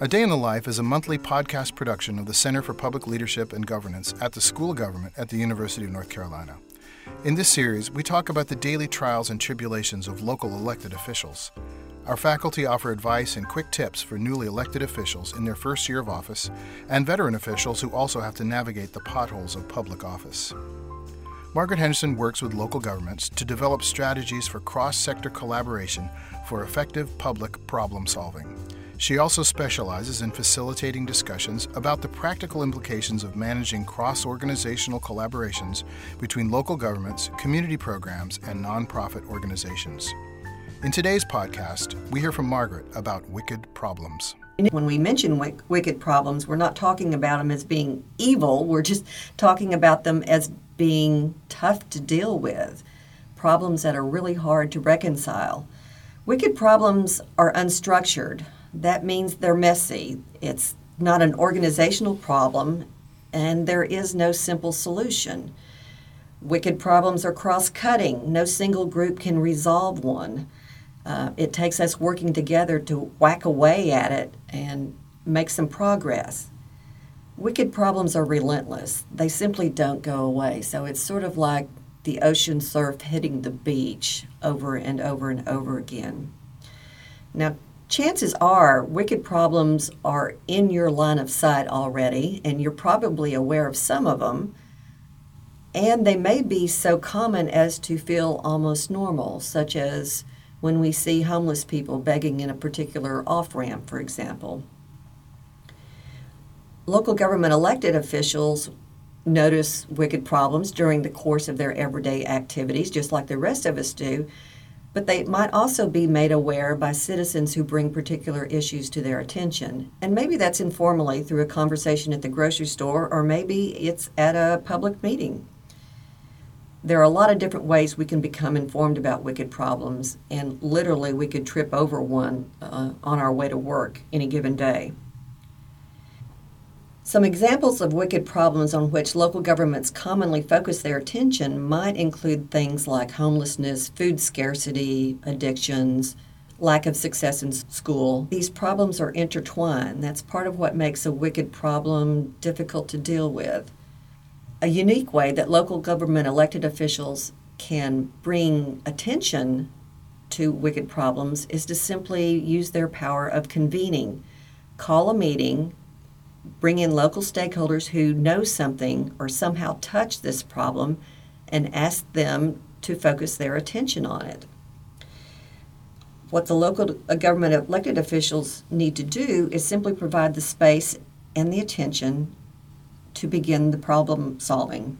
A Day in the Life is a monthly podcast production of the Center for Public Leadership and Governance at the School of Government at the University of North Carolina. In this series, we talk about the daily trials and tribulations of local elected officials. Our faculty offer advice and quick tips for newly elected officials in their first year of office and veteran officials who also have to navigate the potholes of public office. Margaret Henderson works with local governments to develop strategies for cross sector collaboration for effective public problem solving. She also specializes in facilitating discussions about the practical implications of managing cross organizational collaborations between local governments, community programs, and nonprofit organizations. In today's podcast, we hear from Margaret about wicked problems. When we mention wicked problems, we're not talking about them as being evil, we're just talking about them as being tough to deal with, problems that are really hard to reconcile. Wicked problems are unstructured, that means they're messy. It's not an organizational problem, and there is no simple solution. Wicked problems are cross cutting. No single group can resolve one. Uh, it takes us working together to whack away at it and make some progress. Wicked problems are relentless, they simply don't go away. So it's sort of like the ocean surf hitting the beach over and over and over again. Now, chances are wicked problems are in your line of sight already, and you're probably aware of some of them. And they may be so common as to feel almost normal, such as when we see homeless people begging in a particular off ramp, for example. Local government elected officials notice wicked problems during the course of their everyday activities, just like the rest of us do, but they might also be made aware by citizens who bring particular issues to their attention. And maybe that's informally through a conversation at the grocery store, or maybe it's at a public meeting. There are a lot of different ways we can become informed about wicked problems, and literally we could trip over one uh, on our way to work any given day. Some examples of wicked problems on which local governments commonly focus their attention might include things like homelessness, food scarcity, addictions, lack of success in school. These problems are intertwined. That's part of what makes a wicked problem difficult to deal with. A unique way that local government elected officials can bring attention to wicked problems is to simply use their power of convening. Call a meeting bring in local stakeholders who know something or somehow touch this problem and ask them to focus their attention on it. What the local uh, government elected officials need to do is simply provide the space and the attention to begin the problem solving.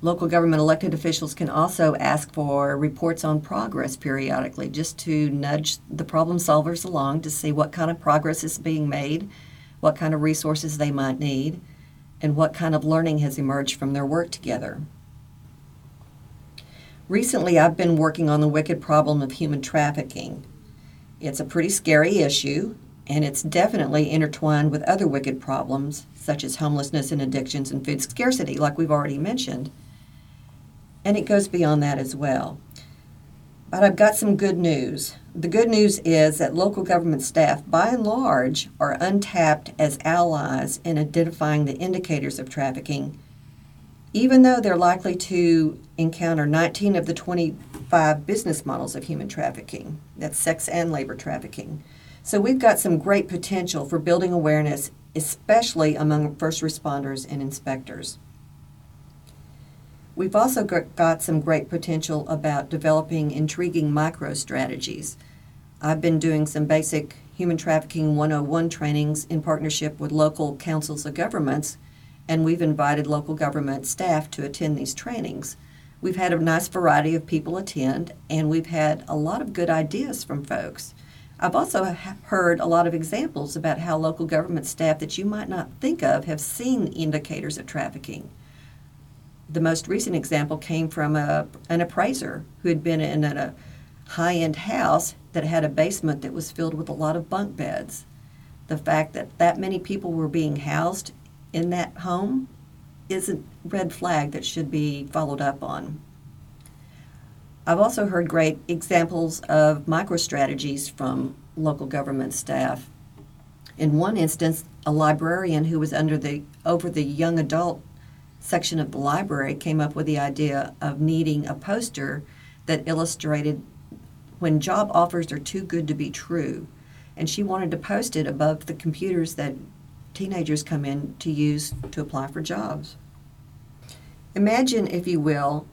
Local government elected officials can also ask for reports on progress periodically just to nudge the problem solvers along to see what kind of progress is being made what kind of resources they might need, and what kind of learning has emerged from their work together. Recently, I've been working on the wicked problem of human trafficking. It's a pretty scary issue, and it's definitely intertwined with other wicked problems, such as homelessness and addictions and food scarcity, like we've already mentioned. And it goes beyond that as well. But I've got some good news. The good news is that local government staff, by and large, are untapped as allies in identifying the indicators of trafficking, even though they're likely to encounter 19 of the 25 business models of human trafficking that's sex and labor trafficking. So we've got some great potential for building awareness, especially among first responders and inspectors. We've also got some great potential about developing intriguing micro strategies. I've been doing some basic human trafficking 101 trainings in partnership with local councils of governments, and we've invited local government staff to attend these trainings. We've had a nice variety of people attend, and we've had a lot of good ideas from folks. I've also heard a lot of examples about how local government staff that you might not think of have seen indicators of trafficking the most recent example came from a, an appraiser who had been in a high end house that had a basement that was filled with a lot of bunk beds. The fact that that many people were being housed in that home is a red flag that should be followed up on. I've also heard great examples of micro strategies from local government staff. In one instance, a librarian who was under the over the young adult section of the library came up with the idea of needing a poster that illustrated when job offers are too good to be true. And she wanted to post it above the computers that teenagers come in to use to apply for jobs. Imagine, if you will,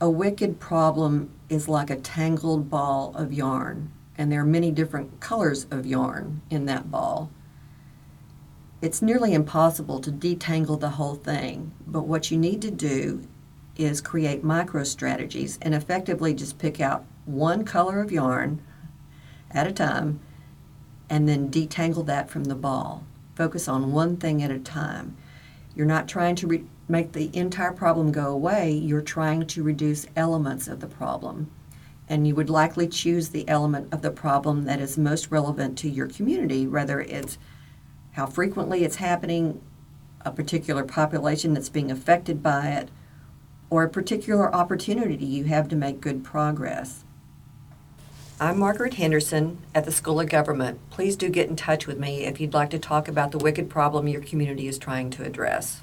a wicked problem is like a tangled ball of yarn, and there are many different colors of yarn in that ball. It's nearly impossible to detangle the whole thing, but what you need to do is create micro strategies and effectively just pick out one color of yarn at a time and then detangle that from the ball. Focus on one thing at a time. You're not trying to re- make the entire problem go away, you're trying to reduce elements of the problem. And you would likely choose the element of the problem that is most relevant to your community, whether it's how frequently it's happening, a particular population that's being affected by it, or a particular opportunity you have to make good progress. I'm Margaret Henderson at the School of Government. Please do get in touch with me if you'd like to talk about the wicked problem your community is trying to address.